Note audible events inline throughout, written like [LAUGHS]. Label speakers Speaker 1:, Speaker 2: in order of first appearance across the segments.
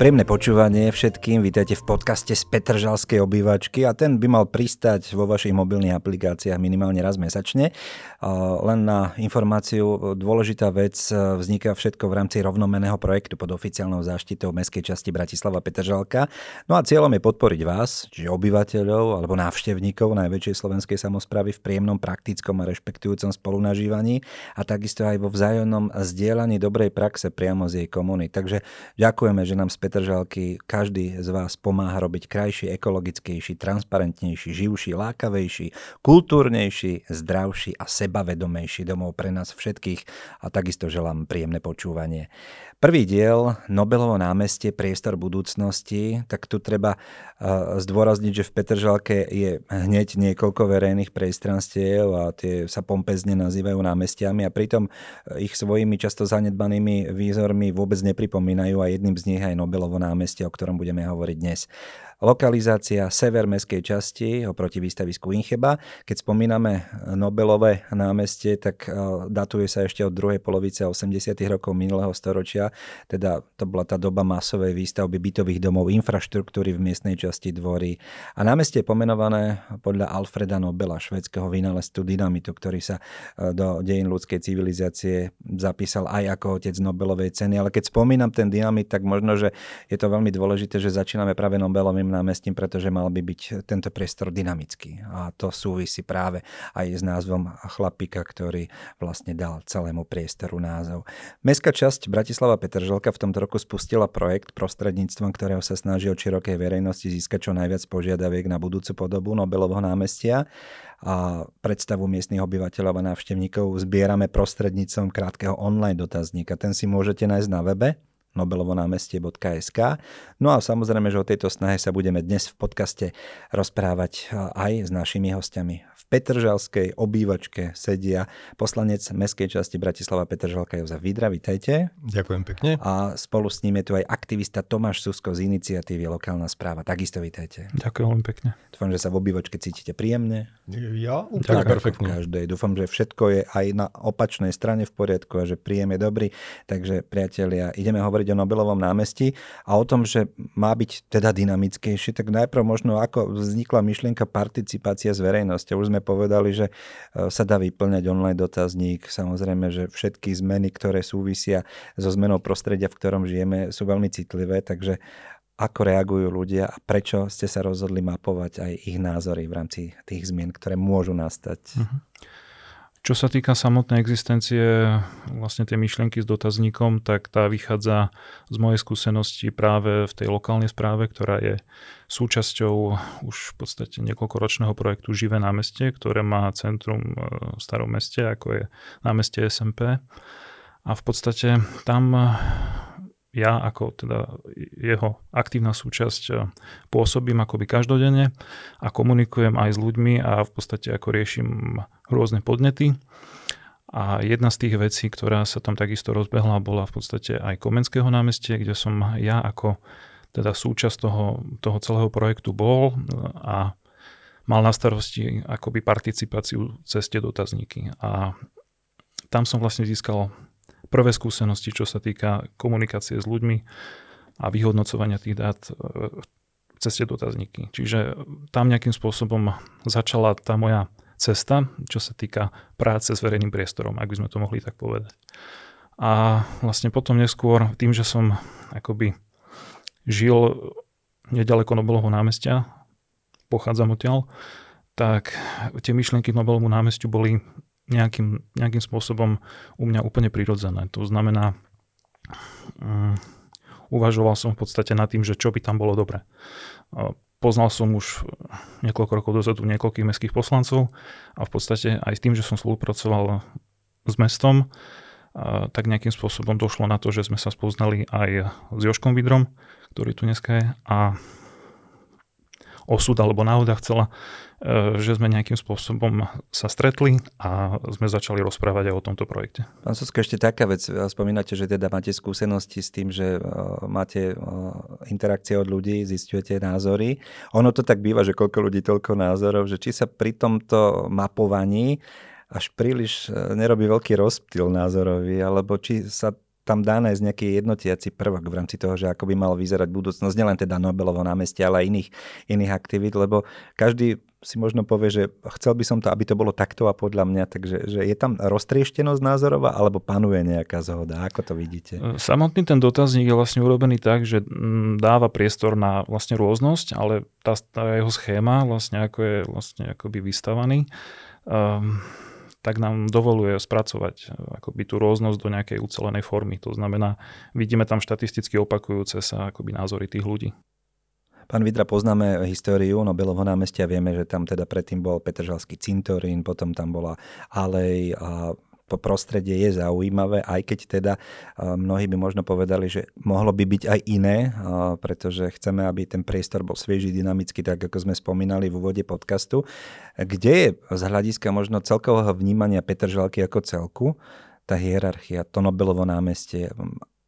Speaker 1: Príjemné počúvanie všetkým, vítajte v podcaste z Petržalskej obývačky a ten by mal pristať vo vašich mobilných aplikáciách minimálne raz mesačne. Len na informáciu, dôležitá vec, vzniká všetko v rámci rovnomeného projektu pod oficiálnou záštitou Mestskej časti Bratislava Petržalka. No a cieľom je podporiť vás, čiže obyvateľov alebo návštevníkov najväčšej slovenskej samozprávy v príjemnom, praktickom a rešpektujúcom spolunažívaní a takisto aj vo vzájomnom zdieľaní dobrej praxe priamo z jej komunity. Takže ďakujeme, že nám späť Petržalky každý z vás pomáha robiť krajší, ekologickejší, transparentnejší, živší, lákavejší, kultúrnejší, zdravší a sebavedomejší domov pre nás všetkých a takisto želám príjemné počúvanie. Prvý diel Nobelovo námestie Priestor budúcnosti, tak tu treba uh, zdôrazniť, že v Petržalke je hneď niekoľko verejných priestranstiev a tie sa pompezne nazývajú námestiami a pritom ich svojimi často zanedbanými výzormi vôbec nepripomínajú a jedným z nich aj Nobelovo námestie, o ktorom budeme hovoriť dnes. Lokalizácia sever mestskej časti oproti výstavisku Incheba. Keď spomíname Nobelové námestie, tak datuje sa ešte od druhej polovice 80. rokov minulého storočia. Teda to bola tá doba masovej výstavby bytových domov, infraštruktúry v miestnej časti dvory. A námestie je pomenované podľa Alfreda Nobela, švedského vynálezcu dynamitu, ktorý sa do dejín ľudskej civilizácie zapísal aj ako otec Nobelovej ceny. Ale keď spomínam ten dynamit, tak možno, že je to veľmi dôležité, že začíname práve Nobelovým námestím, pretože mal by byť tento priestor dynamický. A to súvisí práve aj s názvom chlapika, ktorý vlastne dal celému priestoru názov. Mestská časť Bratislava Petržalka v tomto roku spustila projekt, prostredníctvom ktorého sa snaží od širokej verejnosti získať čo najviac požiadaviek na budúcu podobu Nobelovho námestia a predstavu miestnych obyvateľov a návštevníkov zbierame prostredníctvom krátkeho online dotazníka. Ten si môžete nájsť na webe nobelovonámestie.sk. No a samozrejme, že o tejto snahe sa budeme dnes v podcaste rozprávať aj s našimi hostiami. V Petržalskej obývačke sedia poslanec Mestskej časti Bratislava Petržalka Jozef Vidra. Vítajte.
Speaker 2: Ďakujem pekne.
Speaker 1: A spolu s ním je tu aj aktivista Tomáš Susko z iniciatívy Lokálna správa. Takisto vítajte.
Speaker 2: Ďakujem veľmi pekne.
Speaker 1: Dúfam, že sa v obývačke cítite príjemne.
Speaker 2: Ja úplne perfektne.
Speaker 1: Každej. Dúfam, že všetko je aj na opačnej strane v poriadku a že príjem je dobrý. Takže priatelia, ideme hovoriť o Nobelovom námestí a o tom, že má byť teda dynamickejší, tak najprv možno ako vznikla myšlienka participácia s verejnosťou. Už sme povedali, že e, sa dá vyplňať online dotazník. Samozrejme, že všetky zmeny, ktoré súvisia so zmenou prostredia, v ktorom žijeme, sú veľmi citlivé, takže ako reagujú ľudia a prečo ste sa rozhodli mapovať aj ich názory v rámci tých zmien, ktoré môžu nastať. Uh-huh.
Speaker 2: Čo sa týka samotnej existencie vlastne tej myšlienky s dotazníkom, tak tá vychádza z mojej skúsenosti práve v tej lokálnej správe, ktorá je súčasťou už v podstate niekoľkoročného projektu Živé námestie, ktoré má centrum v starom meste, ako je námestie SMP. A v podstate tam ja ako teda jeho aktívna súčasť pôsobím akoby každodenne a komunikujem aj s ľuďmi a v podstate ako riešim rôzne podnety. A jedna z tých vecí, ktorá sa tam takisto rozbehla, bola v podstate aj Komenského námestie, kde som ja ako teda súčasť toho, toho celého projektu bol a mal na starosti akoby participáciu ceste dotazníky. A tam som vlastne získal prvé skúsenosti, čo sa týka komunikácie s ľuďmi a vyhodnocovania tých dát v ceste dotazníky. Čiže tam nejakým spôsobom začala tá moja cesta, čo sa týka práce s verejným priestorom, ak by sme to mohli tak povedať. A vlastne potom neskôr, tým, že som akoby žil nedaleko Nobelovho námestia, pochádzam odtiaľ, tak tie myšlienky Nobelovmu námestiu boli nejakým, nejakým spôsobom u mňa úplne prirodzené. To znamená, um, uvažoval som v podstate nad tým, že čo by tam bolo dobre. Poznal som už niekoľko rokov dozadu niekoľkých mestských poslancov a v podstate aj tým, že som spolupracoval s mestom, tak nejakým spôsobom došlo na to, že sme sa spoznali aj s Joškom Vidrom, ktorý tu dneska je a osud alebo náhoda chcela, e, že sme nejakým spôsobom sa stretli a sme začali rozprávať aj o tomto projekte.
Speaker 1: Pán Sosko, ešte taká vec. Spomínate, že teda máte skúsenosti s tým, že e, máte e, interakcie od ľudí, zistujete názory. Ono to tak býva, že koľko ľudí, toľko názorov, že či sa pri tomto mapovaní až príliš nerobí veľký rozptyl názorový, alebo či sa tam dá nájsť nejaký jednotiaci prvok v rámci toho, že ako by mal vyzerať budúcnosť, nielen teda Nobelovo námestie, ale aj iných, iných aktivít, lebo každý si možno povie, že chcel by som to, aby to bolo takto a podľa mňa, takže že je tam roztrieštenosť názorová alebo panuje nejaká zhoda? Ako to vidíte?
Speaker 2: E, samotný ten dotazník je vlastne urobený tak, že mm, dáva priestor na vlastne rôznosť, ale tá, tá jeho schéma vlastne ako je vlastne akoby vystavaný, um, tak nám dovoluje spracovať e, akoby tú rôznosť do nejakej ucelenej formy. To znamená, vidíme tam štatisticky opakujúce sa akoby názory tých ľudí.
Speaker 1: Pán Vidra, poznáme históriu Nobelovho námestia, vieme, že tam teda predtým bol Petržalský cintorín, potom tam bola alej a prostredie je zaujímavé, aj keď teda mnohí by možno povedali, že mohlo by byť aj iné, pretože chceme, aby ten priestor bol svieži, dynamický, tak ako sme spomínali v úvode podcastu. Kde je z hľadiska možno celkového vnímania Petržalky ako celku tá hierarchia, to Nobelovo námestie?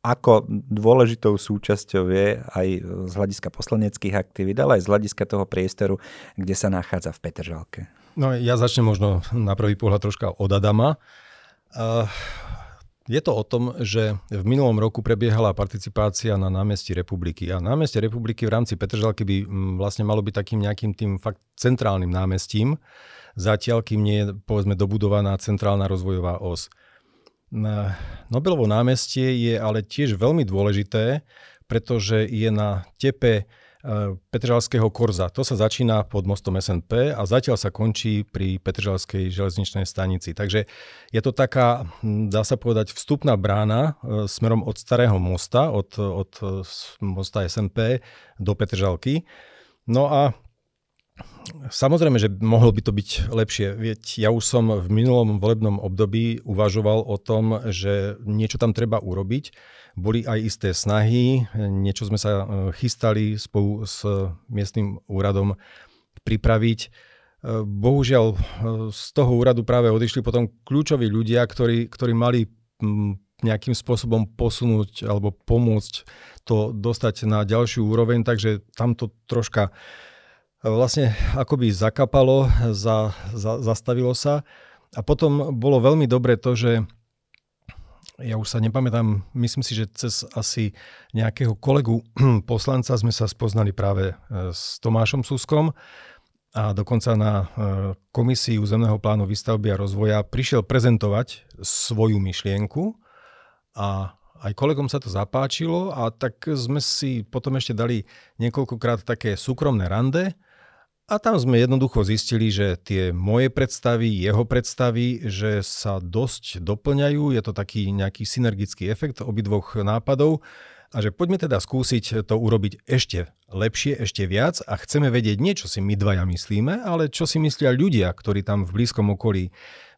Speaker 1: Ako dôležitou súčasťou je aj z hľadiska poslaneckých aktivít, ale aj z hľadiska toho priestoru, kde sa nachádza v Petržalke.
Speaker 3: No ja začnem možno na prvý pohľad troška od Adama. Uh, je to o tom, že v minulom roku prebiehala participácia na námestí republiky a námestie republiky v rámci Petržalky by vlastne malo byť takým nejakým tým fakt centrálnym námestím, zatiaľ kým nie je povedzme dobudovaná centrálna rozvojová os. Nobelovo námestie je ale tiež veľmi dôležité, pretože je na tepe e, Petržalského korza. To sa začína pod mostom SNP a zatiaľ sa končí pri Petržalskej železničnej stanici. Takže je to taká, dá sa povedať, vstupná brána e, smerom od starého mosta, od, od mosta SNP do Petržalky. No a Samozrejme, že mohlo by to byť lepšie. Vieť, ja už som v minulom volebnom období uvažoval o tom, že niečo tam treba urobiť. Boli aj isté snahy, niečo sme sa e, chystali spolu s miestnym úradom pripraviť. E, bohužiaľ, e, z toho úradu práve odišli potom kľúčoví ľudia, ktorí, ktorí mali nejakým spôsobom posunúť alebo pomôcť to dostať na ďalšiu úroveň, takže tam to troška vlastne akoby zakapalo, za, za, zastavilo sa. A potom bolo veľmi dobre to, že ja už sa nepamätám, myslím si, že cez asi nejakého kolegu [CLEARS THROAT] poslanca sme sa spoznali práve e, s Tomášom Suskom a dokonca na e, komisii územného plánu výstavby a rozvoja prišiel prezentovať svoju myšlienku a aj kolegom sa to zapáčilo a tak sme si potom ešte dali niekoľkokrát také súkromné rande a tam sme jednoducho zistili, že tie moje predstavy, jeho predstavy, že sa dosť doplňajú, je to taký nejaký synergický efekt obidvoch nápadov. A že poďme teda skúsiť to urobiť ešte lepšie, ešte viac a chceme vedieť nie, čo si my dvaja myslíme, ale čo si myslia ľudia, ktorí tam v blízkom okolí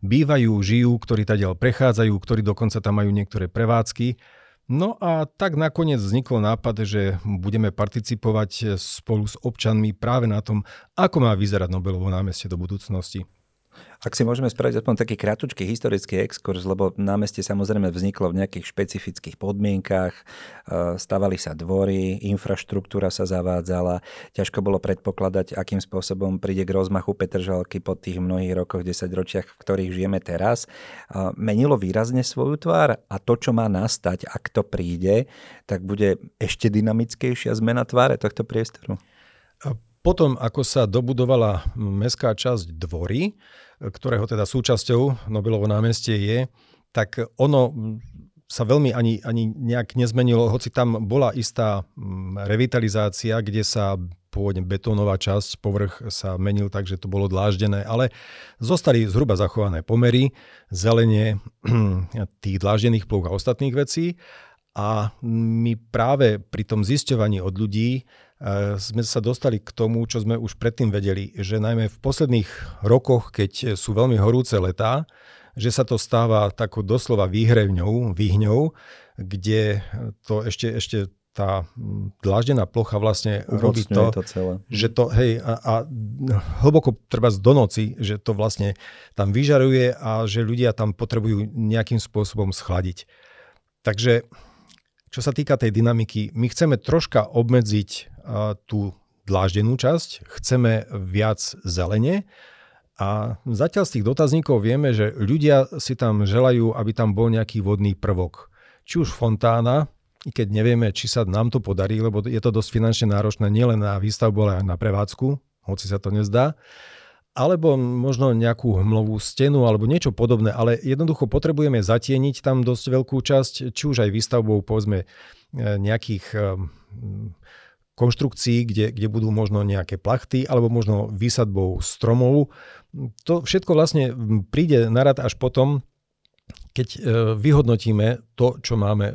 Speaker 3: bývajú, žijú, ktorí ďalej prechádzajú, ktorí dokonca tam majú niektoré prevádzky No a tak nakoniec vznikol nápad, že budeme participovať spolu s občanmi práve na tom, ako má vyzerať Nobelovo námestie do budúcnosti.
Speaker 1: Ak si môžeme spraviť aspoň taký kratučký historický exkurs, lebo námestie samozrejme vzniklo v nejakých špecifických podmienkách, e, stavali sa dvory, infraštruktúra sa zavádzala, ťažko bolo predpokladať, akým spôsobom príde k rozmachu Petržalky po tých mnohých rokoch, 10 ročiach, v ktorých žijeme teraz. E, menilo výrazne svoju tvár a to, čo má nastať, ak to príde, tak bude ešte dynamickejšia zmena tváre tohto priestoru?
Speaker 3: Potom, ako sa dobudovala mestská časť dvory, ktorého teda súčasťou Nobelovo námestie je, tak ono sa veľmi ani, ani nejak nezmenilo, hoci tam bola istá mm, revitalizácia, kde sa pôvodne betónová časť, povrch sa menil tak, že to bolo dláždené, ale zostali zhruba zachované pomery, zelenie [CLEARS THROAT] tých dláždených plúch a ostatných vecí. A my práve pri tom zisťovaní od ľudí sme sa dostali k tomu, čo sme už predtým vedeli, že najmä v posledných rokoch, keď sú veľmi horúce letá, že sa to stáva takou doslova výhrevňou, výhňou, kde to ešte, ešte tá dláždená plocha vlastne robí to,
Speaker 1: to celé.
Speaker 3: že to, hej, a, a hlboko treba z do noci, že to vlastne tam vyžaruje a že ľudia tam potrebujú nejakým spôsobom schladiť. Takže čo sa týka tej dynamiky, my chceme troška obmedziť tú dláždenú časť, chceme viac zelene. A zatiaľ z tých dotazníkov vieme, že ľudia si tam želajú, aby tam bol nejaký vodný prvok. či už fontána, i keď nevieme, či sa nám to podarí, lebo je to dosť finančne náročné nielen na výstavbu, ale aj na prevádzku, hoci sa to nezdá, alebo možno nejakú hmlovú stenu alebo niečo podobné, ale jednoducho potrebujeme zatieniť tam dosť veľkú časť, či už aj výstavbou povedzme e, nejakých e, konštrukcií, kde, kde budú možno nejaké plachty alebo možno výsadbou stromov. To všetko vlastne príde na rad až potom, keď e, vyhodnotíme to, čo máme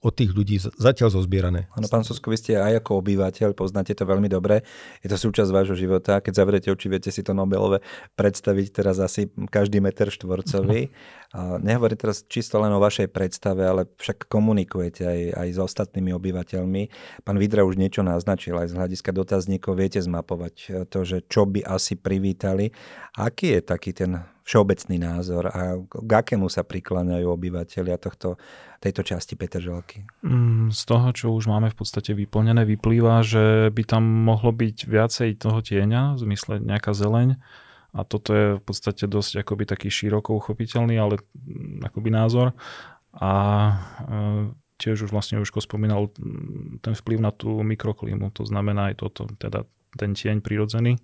Speaker 3: od tých ľudí zatiaľ zozbierané.
Speaker 1: Áno, pán Susko, vy ste aj ako obyvateľ, poznáte to veľmi dobre. Je to súčasť vášho života. Keď zavrete oči, viete si to Nobelové predstaviť teraz asi každý meter štvorcový. [LAUGHS] A nehovorím teraz čisto len o vašej predstave, ale však komunikujete aj, aj s ostatnými obyvateľmi. Pán Vidra už niečo naznačil, aj z hľadiska dotazníkov viete zmapovať to, že čo by asi privítali. Aký je taký ten všeobecný názor a k akému sa prikláňajú obyvateľia tohto, tejto časti Petržalky?
Speaker 2: Mm, z toho, čo už máme v podstate vyplnené, vyplýva, že by tam mohlo byť viacej toho tieňa, v zmysle nejaká zeleň, a toto je v podstate dosť akoby taký široko uchopiteľný, ale mm, akoby názor. A e, tiež už vlastne Užko spomínal mm, ten vplyv na tú mikroklímu, to znamená aj toto, teda ten tieň prirodzený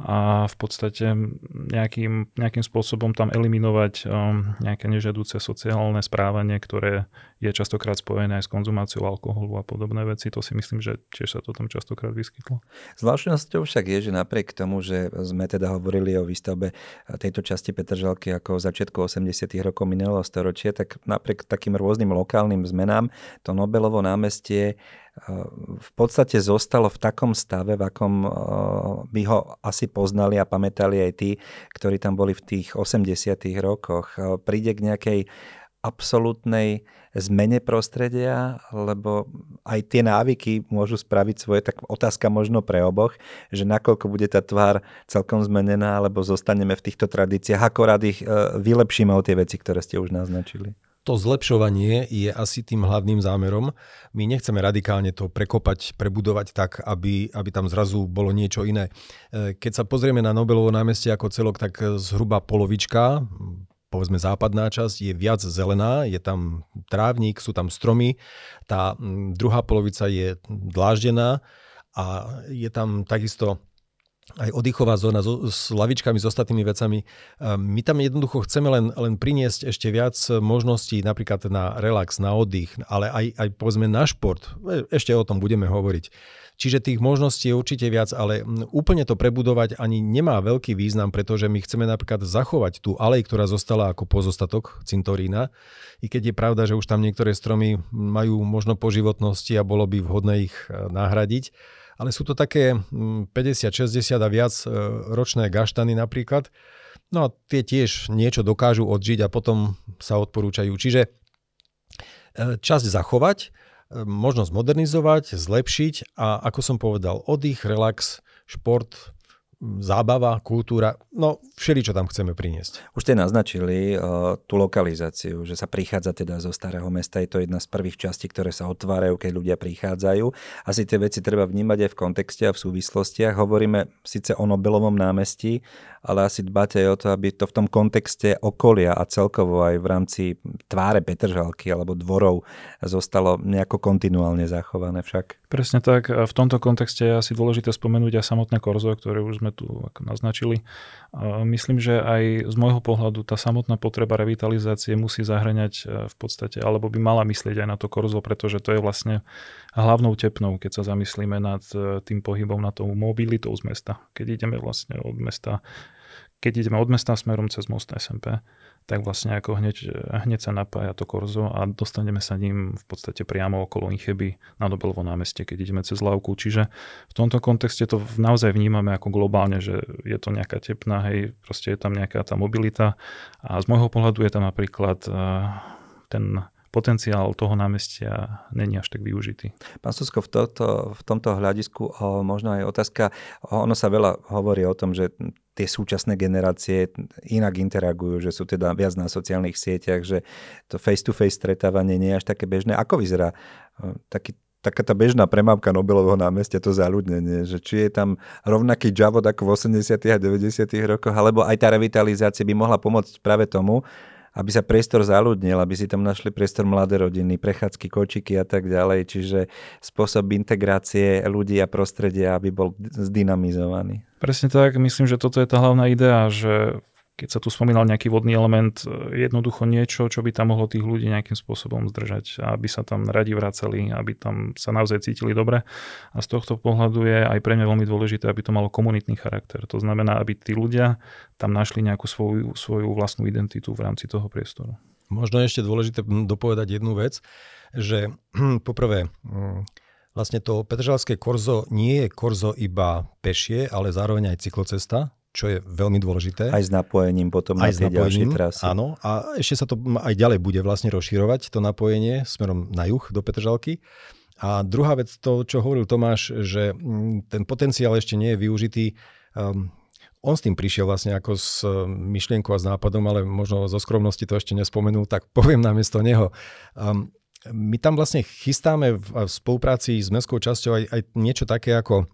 Speaker 2: a v podstate nejakým, nejakým spôsobom tam eliminovať um, nejaké nežiaduce sociálne správanie, ktoré je častokrát spojené aj s konzumáciou alkoholu a podobné veci. To si myslím, že tiež sa to tam častokrát vyskytlo.
Speaker 1: Zvláštnosťou však je, že napriek tomu, že sme teda hovorili o výstavbe tejto časti Petržalky ako v začiatku 80. rokov minulého storočia, tak napriek takým rôznym lokálnym zmenám to Nobelovo námestie v podstate zostalo v takom stave, v akom by ho asi poznali a pamätali aj tí, ktorí tam boli v tých 80. rokoch. Eh, príde k nejakej absolútnej zmene prostredia, lebo aj tie návyky môžu spraviť svoje, tak otázka možno pre oboch, že nakoľko bude tá tvár celkom zmenená, alebo zostaneme v týchto tradíciách, ako rád ich eh, vylepšíme o tie veci, ktoré ste už naznačili
Speaker 3: to zlepšovanie je asi tým hlavným zámerom. My nechceme radikálne to prekopať, prebudovať tak, aby, aby tam zrazu bolo niečo iné. E, keď sa pozrieme na Nobelovo námestie ako celok, tak zhruba polovička, povedzme západná časť, je viac zelená, je tam trávnik, sú tam stromy, tá druhá polovica je dláždená a je tam takisto aj oddychová zóna so, s lavičkami, s ostatnými vecami. My tam jednoducho chceme len, len priniesť ešte viac možností napríklad na relax, na oddych, ale aj, aj povedzme na šport. E, ešte o tom budeme hovoriť. Čiže tých možností je určite viac, ale úplne to prebudovať ani nemá veľký význam, pretože my chceme napríklad zachovať tú alej, ktorá zostala ako pozostatok cintorína. I keď je pravda, že už tam niektoré stromy majú možno poživotnosti a bolo by vhodné ich e, nahradiť ale sú to také 50, mm, 60 a viac e, ročné gaštany napríklad. No a tie tiež niečo dokážu odžiť a potom sa odporúčajú. Čiže e, časť zachovať, e, možno zmodernizovať, zlepšiť a ako som povedal, oddych, relax, šport, zábava, kultúra, no všeli, čo tam chceme priniesť.
Speaker 1: Už ste naznačili uh, tú lokalizáciu, že sa prichádza teda zo starého mesta, je to jedna z prvých častí, ktoré sa otvárajú, keď ľudia prichádzajú. Asi tie veci treba vnímať aj v kontexte a v súvislostiach. Hovoríme síce o Nobelovom námestí, ale asi dbáte aj o to, aby to v tom kontexte okolia a celkovo aj v rámci tváre Petržalky alebo dvorov zostalo nejako kontinuálne zachované však.
Speaker 2: Presne tak. V tomto kontexte je asi dôležité spomenúť aj samotné korzo, ktoré už sme tu naznačili. A myslím, že aj z môjho pohľadu tá samotná potreba revitalizácie musí zahrňať e, v podstate, alebo by mala myslieť aj na to korzo, pretože to je vlastne hlavnou tepnou, keď sa zamyslíme nad e, tým pohybom, na tou mobilitou z mesta. Keď ideme vlastne od mesta, keď ideme od mesta smerom cez most SMP, tak vlastne ako hneď, hneď sa napája to korzo a dostaneme sa ním v podstate priamo okolo Incheby na Dobelovo námestie, keď ideme cez Lavku. Čiže v tomto kontexte to naozaj vnímame ako globálne, že je to nejaká tepná, hej, proste je tam nejaká tá mobilita a z môjho pohľadu je tam napríklad eh, ten potenciál toho námestia není až tak využitý.
Speaker 1: Pán Susko, v, toto, v tomto hľadisku o, možno aj otázka, ono sa veľa hovorí o tom, že tie súčasné generácie inak interagujú, že sú teda viac na sociálnych sieťach, že to face-to-face stretávanie nie je až také bežné. Ako vyzerá taký taká tá bežná premávka Nobelového námestia, to záľudnenie, že či je tam rovnaký javod ako v 80. a 90. rokoch, alebo aj tá revitalizácia by mohla pomôcť práve tomu, aby sa priestor zaludnil, aby si tam našli priestor mladé rodiny, prechádzky, kočiky a tak ďalej. Čiže spôsob integrácie ľudí a prostredia, aby bol zdynamizovaný.
Speaker 2: Presne tak, myslím, že toto je tá hlavná idea, že keď sa tu spomínal nejaký vodný element, e, jednoducho niečo, čo by tam mohlo tých ľudí nejakým spôsobom zdržať, aby sa tam radi vraceli, aby tam sa naozaj cítili dobre. A z tohto pohľadu je aj pre mňa veľmi dôležité, aby to malo komunitný charakter. To znamená, aby tí ľudia tam našli nejakú svoju, svoju vlastnú identitu v rámci toho priestoru.
Speaker 3: Možno ešte dôležité dopovedať jednu vec, že [CLEARS THROAT] poprvé, mm, vlastne to Petržalské korzo nie je korzo iba pešie, ale zároveň aj cyklocesta, čo je veľmi dôležité.
Speaker 1: Aj s napojením potom aj na tie ďalšie trasy.
Speaker 3: Áno, a ešte sa to aj ďalej bude vlastne rozširovať, to napojenie smerom na juh do Petržalky. A druhá vec, to, čo hovoril Tomáš, že ten potenciál ešte nie je využitý. Um, on s tým prišiel vlastne ako s um, myšlienkou a s nápadom, ale možno zo skromnosti to ešte nespomenul, tak [LAUGHS] poviem namiesto neho. Um, my tam vlastne chystáme v, v spolupráci s mestskou časťou aj, aj niečo také ako,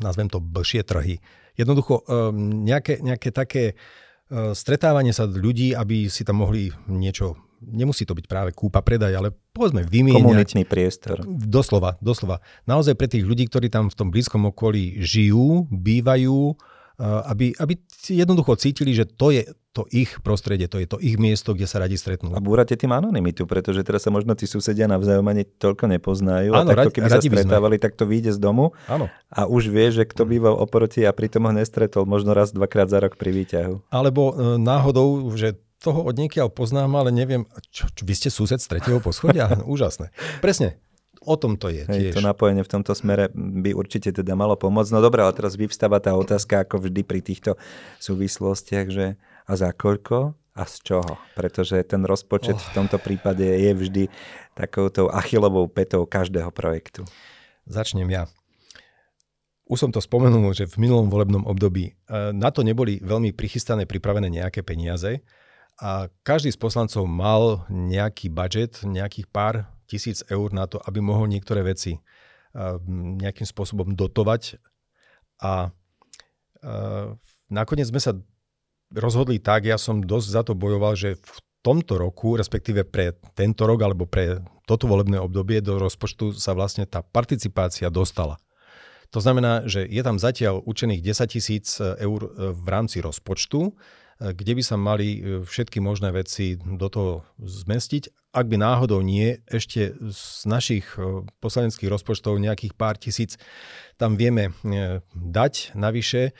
Speaker 3: nazvem to, blšie trhy jednoducho ehm, nejaké, nejaké také eh, stretávanie sa ľudí, aby si tam mohli niečo, nemusí to byť práve kúpa, predaj, ale povedzme vymieňať.
Speaker 1: Komunitný priestor.
Speaker 3: Doslova, doslova. Naozaj pre tých ľudí, ktorí tam v tom blízkom okolí žijú, bývajú, aby, aby jednoducho cítili, že to je to ich prostredie, to je to ich miesto, kde sa radi stretnú.
Speaker 1: A búrate tým anonymitu, pretože teraz sa možno tí susedia navzájom ani toľko nepoznajú. Áno, a takto, keby radi sa stretávali, tak to vyjde z domu Áno. a už vie, že kto býval oproti a pritom ho nestretol možno raz, dvakrát za rok pri výťahu.
Speaker 3: Alebo e, náhodou, že toho od niekiaľ poznám, ale neviem, čo, čo, vy ste sused z tretieho poschodia? [LAUGHS] Úžasné. Presne, O tom to je tiež.
Speaker 1: to napojenie v tomto smere by určite teda malo pomôcť. No dobré, ale teraz vyvstáva tá otázka, ako vždy pri týchto súvislostiach, že a za koľko a z čoho? Pretože ten rozpočet oh. v tomto prípade je vždy takouto achilovou petou každého projektu.
Speaker 3: Začnem ja. Už som to spomenul, že v minulom volebnom období e, na to neboli veľmi prichystané, pripravené nejaké peniaze a každý z poslancov mal nejaký budget, nejakých pár tisíc eur na to, aby mohol niektoré veci uh, nejakým spôsobom dotovať. A uh, nakoniec sme sa rozhodli tak, ja som dosť za to bojoval, že v tomto roku, respektíve pre tento rok alebo pre toto volebné obdobie do rozpočtu sa vlastne tá participácia dostala. To znamená, že je tam zatiaľ učených 10 tisíc eur e, v rámci rozpočtu, kde by sa mali všetky možné veci do toho zmestiť ak by náhodou nie, ešte z našich e, poslaneckých rozpočtov nejakých pár tisíc tam vieme e, dať navyše. E,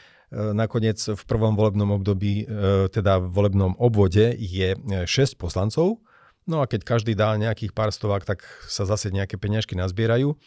Speaker 3: nakoniec v prvom volebnom období, teda v volebnom obvode je 6 poslancov, no a keď každý dá nejakých pár stovák, tak sa zase nejaké peňažky nazbierajú.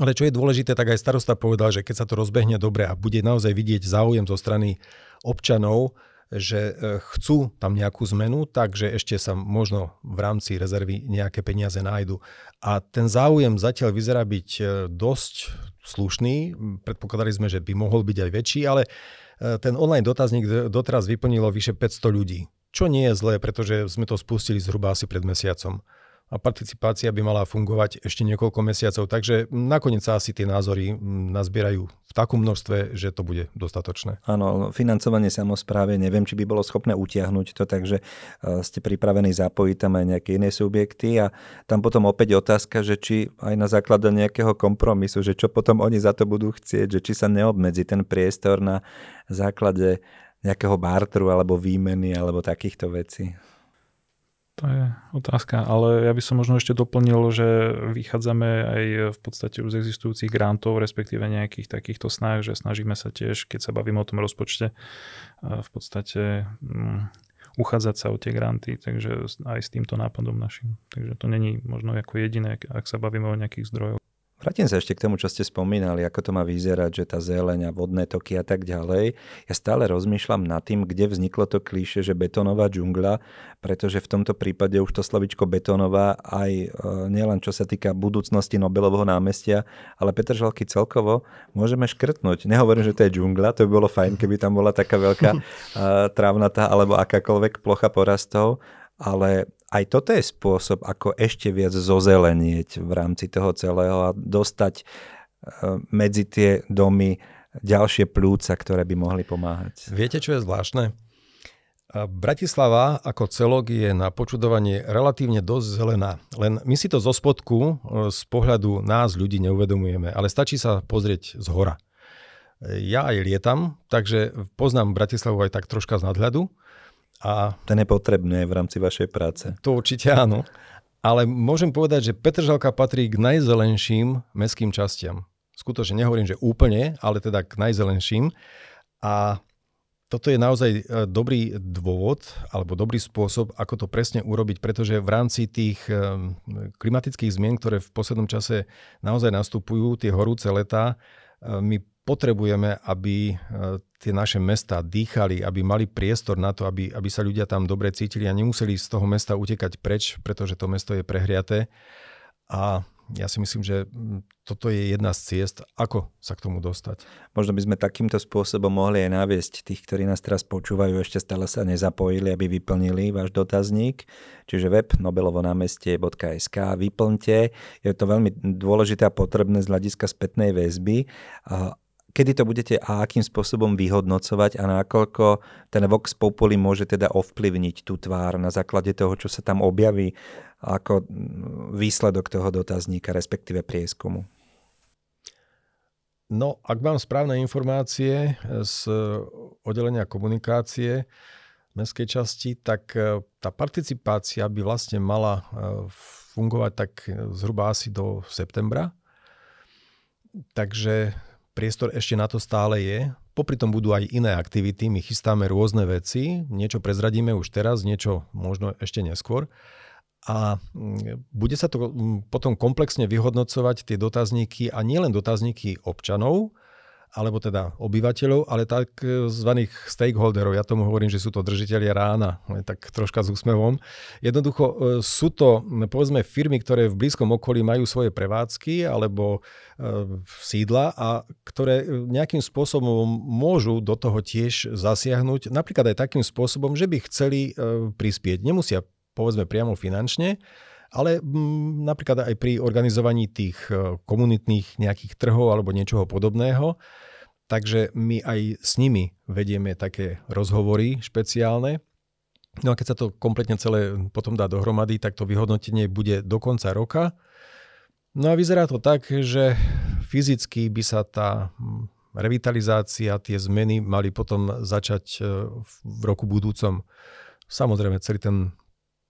Speaker 3: Ale čo je dôležité, tak aj starosta povedal, že keď sa to rozbehne dobre a bude naozaj vidieť záujem zo strany občanov, že e, chcú tam nejakú zmenu, takže ešte sa možno v rámci rezervy nejaké peniaze nájdu. A ten záujem zatiaľ vyzerá byť e, dosť slušný. Predpokladali sme, že by mohol byť aj väčší, ale e, ten online dotazník doteraz vyplnilo vyše 500 ľudí. Čo nie je zlé, pretože sme to spustili zhruba asi pred mesiacom a participácia by mala fungovať ešte niekoľko mesiacov, takže nakoniec sa asi tie názory nazbierajú v takom množstve, že to bude dostatočné.
Speaker 1: Áno, financovanie samozpráve, neviem, či by bolo schopné utiahnuť to, takže e, ste pripravení zapojiť tam aj nejaké iné subjekty a tam potom opäť otázka, že či aj na základe nejakého kompromisu, že čo potom oni za to budú chcieť, že či sa neobmedzi ten priestor na základe nejakého bartru alebo výmeny alebo takýchto vecí.
Speaker 2: To je otázka, ale ja by som možno ešte doplnil, že vychádzame aj v podstate už z existujúcich grantov, respektíve nejakých takýchto snah, že snažíme sa tiež, keď sa bavíme o tom rozpočte, v podstate um, uchádzať sa o tie granty, takže aj s týmto nápadom našim. Takže to není možno ako jediné, ak sa bavíme o nejakých zdrojoch.
Speaker 1: Vrátim sa ešte k tomu, čo ste spomínali, ako to má vyzerať, že tá zeleň a vodné toky a tak ďalej. Ja stále rozmýšľam nad tým, kde vzniklo to klíše, že betónová džungla, pretože v tomto prípade už to slovičko betónová aj e, nielen čo sa týka budúcnosti Nobelovho námestia, ale Petržalky celkovo môžeme škrtnúť. Nehovorím, že to je džungla, to by bolo fajn, keby tam bola taká veľká [LAUGHS] e, trávnatá alebo akákoľvek plocha porastov, ale aj toto je spôsob, ako ešte viac zozelenieť v rámci toho celého a dostať e, medzi tie domy ďalšie plúca, ktoré by mohli pomáhať.
Speaker 3: Viete, čo je zvláštne? Bratislava ako celok je na počudovanie relatívne dosť zelená. Len my si to zo spodku e, z pohľadu nás ľudí neuvedomujeme, ale stačí sa pozrieť z hora. Ja aj lietam, takže poznám Bratislavu aj tak troška z nadhľadu.
Speaker 1: A to je potrebné v rámci vašej práce.
Speaker 3: To určite áno. Ale môžem povedať, že Petržalka patrí k najzelenším mestským častiam. Skutočne nehovorím, že úplne, ale teda k najzelenším. A toto je naozaj e, dobrý dôvod alebo dobrý spôsob, ako to presne urobiť, pretože v rámci tých e, klimatických zmien, ktoré v poslednom čase naozaj nastupujú, tie horúce letá, e, my potrebujeme, aby tie naše mesta dýchali, aby mali priestor na to, aby, aby sa ľudia tam dobre cítili a nemuseli z toho mesta utekať preč, pretože to mesto je prehriaté. A ja si myslím, že toto je jedna z ciest, ako sa k tomu dostať.
Speaker 1: Možno by sme takýmto spôsobom mohli aj naviesť tých, ktorí nás teraz počúvajú, ešte stále sa nezapojili, aby vyplnili váš dotazník. Čiže web nobelovonámestie.sk vyplňte. Je to veľmi dôležité a potrebné z hľadiska spätnej väzby kedy to budete a akým spôsobom vyhodnocovať a nakoľko ten Vox Populi môže teda ovplyvniť tú tvár na základe toho, čo sa tam objaví ako výsledok toho dotazníka, respektíve prieskumu?
Speaker 3: No, ak mám správne informácie z oddelenia komunikácie mestskej časti, tak e, tá participácia by vlastne mala fungovať tak zhruba asi do septembra. Takže priestor ešte na to stále je. Popri tom budú aj iné aktivity, my chystáme rôzne veci, niečo prezradíme už teraz, niečo možno ešte neskôr. A mm, bude sa to mm, potom komplexne vyhodnocovať tie dotazníky a nielen dotazníky občanov, alebo teda obyvateľov, ale tzv. stakeholderov. Ja tomu hovorím, že sú to držiteľia rána, tak troška s úsmevom. Jednoducho e, sú to, povedzme, firmy, ktoré v blízkom okolí majú svoje prevádzky alebo e, sídla a ktoré nejakým spôsobom môžu do toho tiež zasiahnuť, napríklad aj takým spôsobom, že by chceli e, prispieť. Nemusia, povedzme, priamo finančne, ale m, napríklad aj pri organizovaní tých komunitných nejakých trhov alebo niečoho podobného. Takže my aj s nimi vedieme také rozhovory špeciálne. No a keď sa to kompletne celé potom dá dohromady, tak to vyhodnotenie bude do konca roka. No a vyzerá to tak, že fyzicky by sa tá hm, revitalizácia, tie zmeny mali potom začať e, v roku budúcom. Samozrejme, celý ten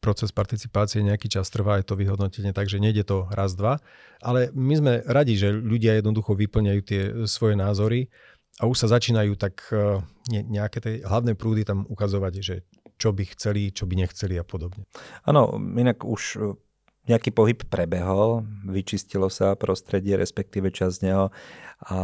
Speaker 3: proces participácie nejaký čas trvá aj to vyhodnotenie, takže nejde to raz, dva. Ale my sme radi, že ľudia jednoducho vyplňajú tie svoje názory a už sa začínajú tak e, nejaké tie hlavné prúdy tam ukazovať, že čo by chceli, čo by nechceli a podobne.
Speaker 1: Áno, inak už e, nejaký pohyb prebehol, vyčistilo sa prostredie, respektíve časť z neho. A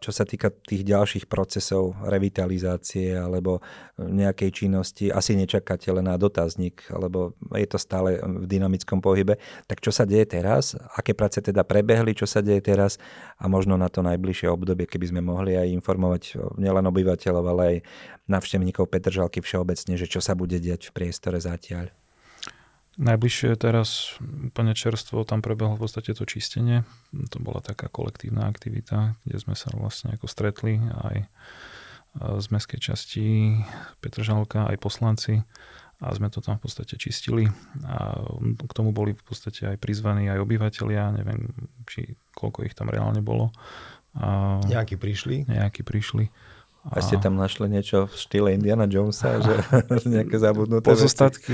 Speaker 1: čo sa týka tých ďalších procesov revitalizácie alebo nejakej činnosti, asi nečakáte len na dotazník, lebo je to stále v dynamickom pohybe. Tak čo sa deje teraz? Aké práce teda prebehli? Čo sa deje teraz? A možno na to najbližšie obdobie, keby sme mohli aj informovať nielen obyvateľov, ale aj navštevníkov Petržalky všeobecne, že čo sa bude diať v priestore zatiaľ.
Speaker 2: Najbližšie teraz úplne čerstvo, tam prebehlo v podstate to čistenie. To bola taká kolektívna aktivita, kde sme sa vlastne ako stretli aj z mestskej časti Petržalka, aj poslanci a sme to tam v podstate čistili a k tomu boli v podstate aj prizvaní aj obyvateľia, neviem, či koľko ich tam reálne bolo.
Speaker 3: A nejakí prišli?
Speaker 2: Nejakí prišli.
Speaker 1: A, a ste tam našli niečo v štýle Indiana Jonesa, že [LAUGHS] nejaké zabudnuté
Speaker 2: Pozostatky.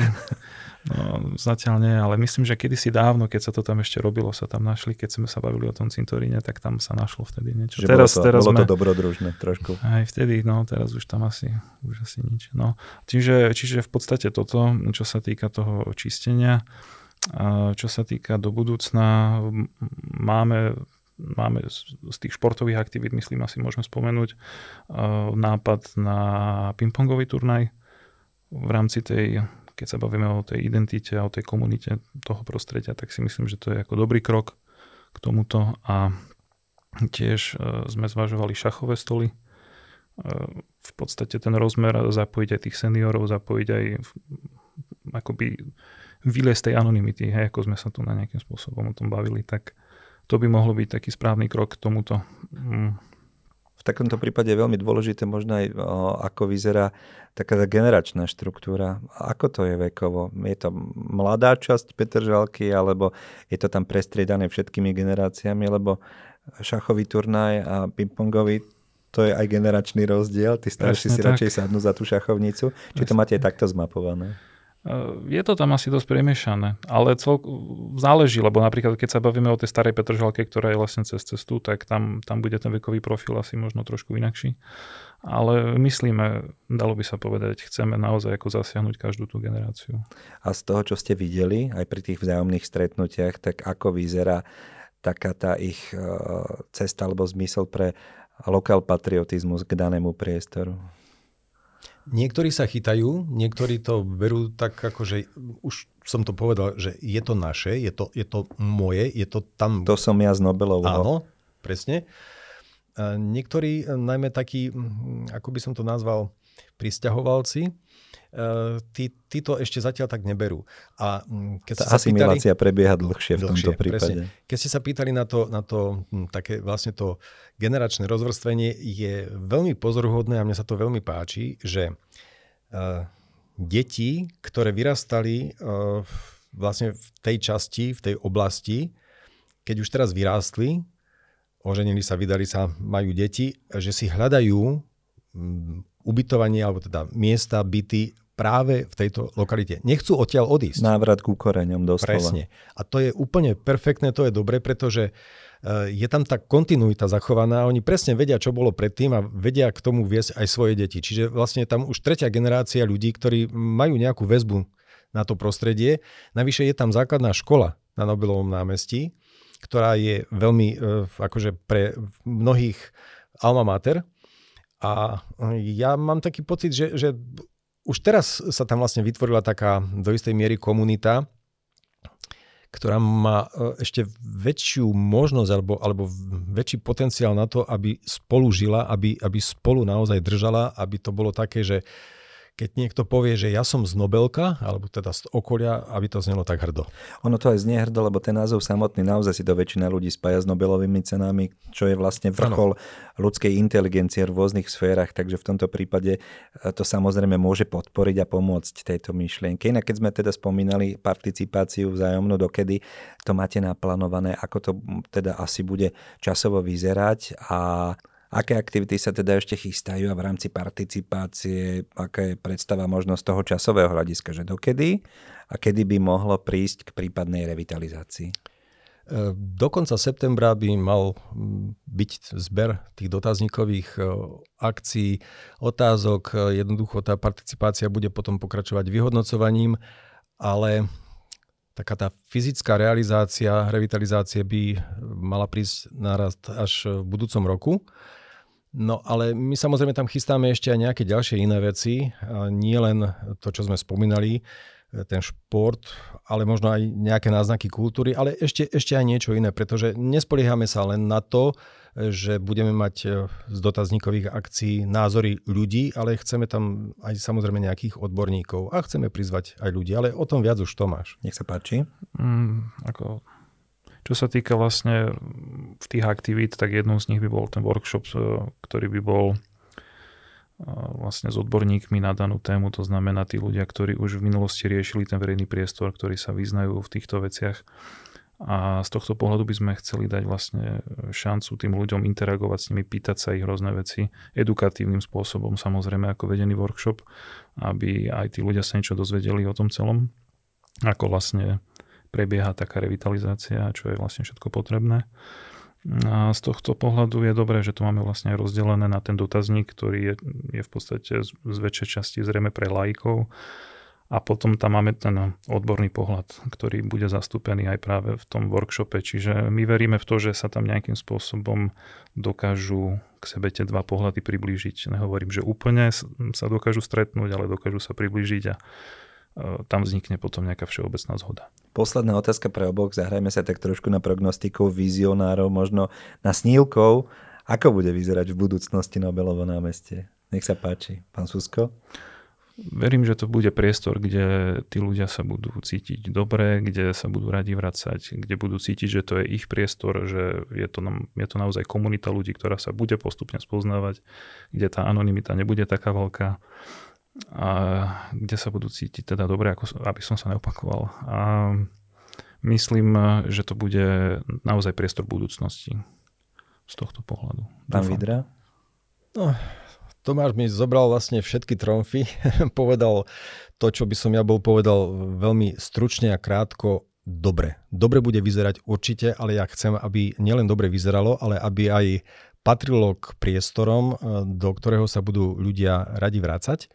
Speaker 2: No, zatiaľ nie, ale myslím, že kedysi dávno, keď sa to tam ešte robilo, sa tam našli, keď sme sa bavili o tom cintoríne, tak tam sa našlo vtedy niečo.
Speaker 1: Že teraz, bolo to, teraz bolo sme, to dobrodružné trošku.
Speaker 2: Aj vtedy, no teraz už tam asi, už asi nič. No. Čiže, čiže v podstate toto, čo sa týka toho čistenia, čo sa týka do budúcna, máme máme z tých športových aktivít, myslím, asi môžeme spomenúť nápad na pingpongový turnaj v rámci tej keď sa bavíme o tej identite a o tej komunite toho prostredia, tak si myslím, že to je ako dobrý krok k tomuto a tiež e, sme zvažovali šachové stoly. E, v podstate ten rozmer zapojiť aj tých seniorov, zapojiť aj akoby vyliesť tej anonymity, hej, ako sme sa tu na nejakým spôsobom o tom bavili, tak to by mohlo byť taký správny krok k tomuto. Mm.
Speaker 3: V
Speaker 1: takomto prípade je veľmi dôležité možno aj, ako vyzerá taká generačná štruktúra. Ako to je vekovo? Je to mladá časť Petržalky, alebo je to tam prestriedané všetkými generáciami, lebo šachový turnaj a pingpongový to je aj generačný rozdiel. Tí starší si tak. radšej sadnú za tú šachovnicu. Či to máte aj takto zmapované?
Speaker 2: Je to tam asi dosť premiešané, ale cel, záleží, lebo napríklad keď sa bavíme o tej starej Petržalke, ktorá je vlastne cez cestu, tak tam, tam bude ten vekový profil asi možno trošku inakší. Ale myslíme, dalo by sa povedať, chceme naozaj ako zasiahnuť každú tú generáciu.
Speaker 1: A z toho, čo ste videli aj pri tých vzájomných stretnutiach, tak ako vyzerá taká tá ich e, cesta alebo zmysel pre lokál patriotizmus k danému priestoru?
Speaker 3: Niektorí sa chytajú, niektorí to berú tak, ako že už som to povedal, že je to naše, je to, je to moje, je to tam...
Speaker 1: To som ja z Nobelovho.
Speaker 3: Áno, presne. Niektorí, najmä takí, ako by som to nazval, pristahovalci, Eh, tí, tí to ešte zatiaľ tak neberú.
Speaker 1: A mm, keď Tá sa asimilácia pýtali, prebieha dlhšie v dlhšie, tomto prípade. Presne.
Speaker 3: Keď ste sa pýtali na to, na to hm, také vlastne to generačné rozvrstvenie, je veľmi pozoruhodné a mne sa to veľmi páči, že uh, deti, ktoré vyrastali uh, vlastne v tej časti, v tej oblasti, keď už teraz vyrástli, oženili sa, vydali sa, majú deti, že si hľadajú um, ubytovanie alebo teda miesta, byty práve v tejto lokalite. Nechcú odtiaľ odísť.
Speaker 1: Návrat ku koreňom doslova.
Speaker 3: Presne. A to je úplne perfektné, to je dobre, pretože e, je tam tá kontinuita zachovaná. Oni presne vedia, čo bolo predtým a vedia k tomu viesť aj svoje deti. Čiže vlastne tam už tretia generácia ľudí, ktorí majú nejakú väzbu na to prostredie. Navyše je tam základná škola na Nobelovom námestí, ktorá je veľmi e, akože pre mnohých alma mater. A ja mám taký pocit, že, že už teraz sa tam vlastne vytvorila taká do istej miery komunita, ktorá má e, ešte väčšiu možnosť alebo, alebo väčší potenciál na to, aby spolu žila, aby, aby spolu naozaj držala, aby to bolo také, že keď niekto povie, že ja som z Nobelka, alebo teda z okolia, aby to znelo tak hrdo.
Speaker 1: Ono to aj znie hrdo, lebo ten názov samotný naozaj si to väčšina ľudí spája s Nobelovými cenami, čo je vlastne vrchol ano. ľudskej inteligencie v rôznych sférach, takže v tomto prípade e, to samozrejme môže podporiť a pomôcť tejto myšlienke. Inak keď sme teda spomínali participáciu vzájomnú, dokedy to máte naplánované, ako to teda asi bude časovo vyzerať a Aké aktivity sa teda ešte chystajú a v rámci participácie, aká je predstava možno z toho časového hľadiska, že dokedy a kedy by mohlo prísť k prípadnej revitalizácii? E,
Speaker 3: do konca septembra by mal byť zber tých dotazníkových e, akcií, otázok. E, jednoducho tá participácia bude potom pokračovať vyhodnocovaním, ale taká tá fyzická realizácia, revitalizácie by mala prísť narast až v budúcom roku. No ale my samozrejme tam chystáme ešte aj nejaké ďalšie iné veci. Nie len to, čo sme spomínali, ten šport, ale možno aj nejaké náznaky kultúry, ale ešte, ešte aj niečo iné, pretože nespoliehame sa len na to, že budeme mať e, z dotazníkových akcií názory ľudí, ale chceme tam aj samozrejme nejakých odborníkov a chceme prizvať aj ľudí, ale o tom viac už Tomáš.
Speaker 1: Nech sa páči.
Speaker 2: Mm, ako čo sa týka vlastne v tých aktivít, tak jednou z nich by bol ten workshop, e, ktorý by bol vlastne s odborníkmi na danú tému, to znamená tí ľudia, ktorí už v minulosti riešili ten verejný priestor, ktorí sa vyznajú v týchto veciach. A z tohto pohľadu by sme chceli dať vlastne šancu tým ľuďom interagovať s nimi, pýtať sa ich rôzne veci edukatívnym spôsobom, samozrejme ako vedený workshop, aby aj tí ľudia sa niečo dozvedeli o tom celom, ako vlastne prebieha taká revitalizácia, čo je vlastne všetko potrebné. A z tohto pohľadu je dobré, že to máme vlastne aj rozdelené na ten dotazník, ktorý je, je v podstate z, z väčšej časti zrejme pre lajkov. A potom tam máme ten odborný pohľad, ktorý bude zastúpený aj práve v tom workshope. Čiže my veríme v to, že sa tam nejakým spôsobom dokážu k sebe tie dva pohľady priblížiť. Nehovorím, že úplne sa dokážu stretnúť, ale dokážu sa priblížiť a tam vznikne potom nejaká všeobecná zhoda.
Speaker 1: Posledná otázka pre oboch. Zahrajme sa tak trošku na prognostiku vizionárov, možno na snílkov. Ako bude vyzerať v budúcnosti Nobelovo námestie? Nech sa páči. Pán Susko?
Speaker 2: verím, že to bude priestor, kde tí ľudia sa budú cítiť dobre, kde sa budú radi vracať, kde budú cítiť, že to je ich priestor, že je to, je to naozaj komunita ľudí, ktorá sa bude postupne spoznávať, kde tá anonimita nebude taká veľká a kde sa budú cítiť teda dobre, ako, aby som sa neopakoval. A myslím, že to bude naozaj priestor budúcnosti z tohto pohľadu.
Speaker 1: Pán Vidra?
Speaker 3: No, Tomáš mi zobral vlastne všetky tromfy, [LAUGHS] povedal to, čo by som ja bol povedal veľmi stručne a krátko, dobre. Dobre bude vyzerať určite, ale ja chcem, aby nielen dobre vyzeralo, ale aby aj patrilo k priestorom, e, do ktorého sa budú ľudia radi vrácať,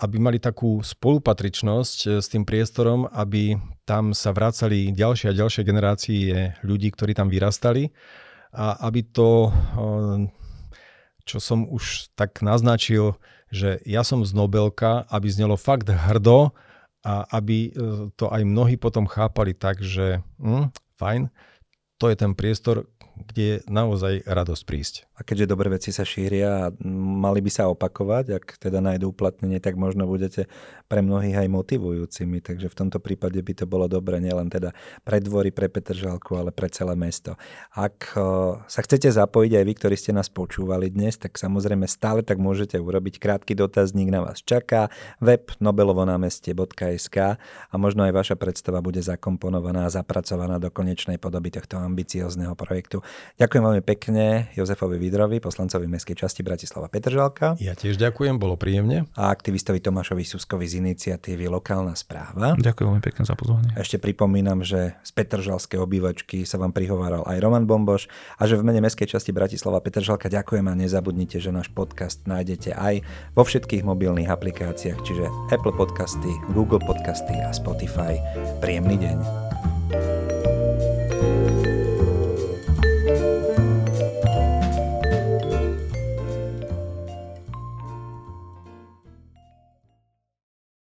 Speaker 3: aby mali takú spolupatričnosť e, s tým priestorom, aby tam sa vracali ďalšie a ďalšie generácie ľudí, ktorí tam vyrastali a aby to čo som už tak naznačil, že ja som z Nobelka, aby znelo fakt hrdo a aby e, to aj mnohí potom chápali tak, že hm, fajn, to je ten priestor, kde je naozaj radosť prísť.
Speaker 1: A keďže dobré veci sa šíria a mali by sa opakovať, ak teda nájdú uplatnenie, tak možno budete pre mnohých aj motivujúcimi. Takže v tomto prípade by to bolo dobre nielen teda pre dvory, pre Petržalku, ale pre celé mesto. Ak sa chcete zapojiť aj vy, ktorí ste nás počúvali dnes, tak samozrejme stále tak môžete urobiť. Krátky dotazník na vás čaká. Web nobelovonámestie.sk a možno aj vaša predstava bude zakomponovaná a zapracovaná do konečnej podoby tohto ambiciozného projektu. Ďakujem veľmi pekne Jozefovi Vidrovi, poslancovi Mestskej časti Bratislava Petržalka.
Speaker 3: Ja tiež ďakujem, bolo príjemne.
Speaker 1: A aktivistovi Tomášovi Suskovi z iniciatívy Lokálna správa.
Speaker 2: Ďakujem veľmi pekne za pozvanie.
Speaker 1: Ešte pripomínam, že z Petržalskej obývačky sa vám prihováral aj Roman Bomboš a že v mene Mestskej časti Bratislava Petržalka ďakujem a nezabudnite, že náš podcast nájdete aj vo všetkých mobilných aplikáciách, čiže Apple Podcasty, Google Podcasty a Spotify. Príjemný deň.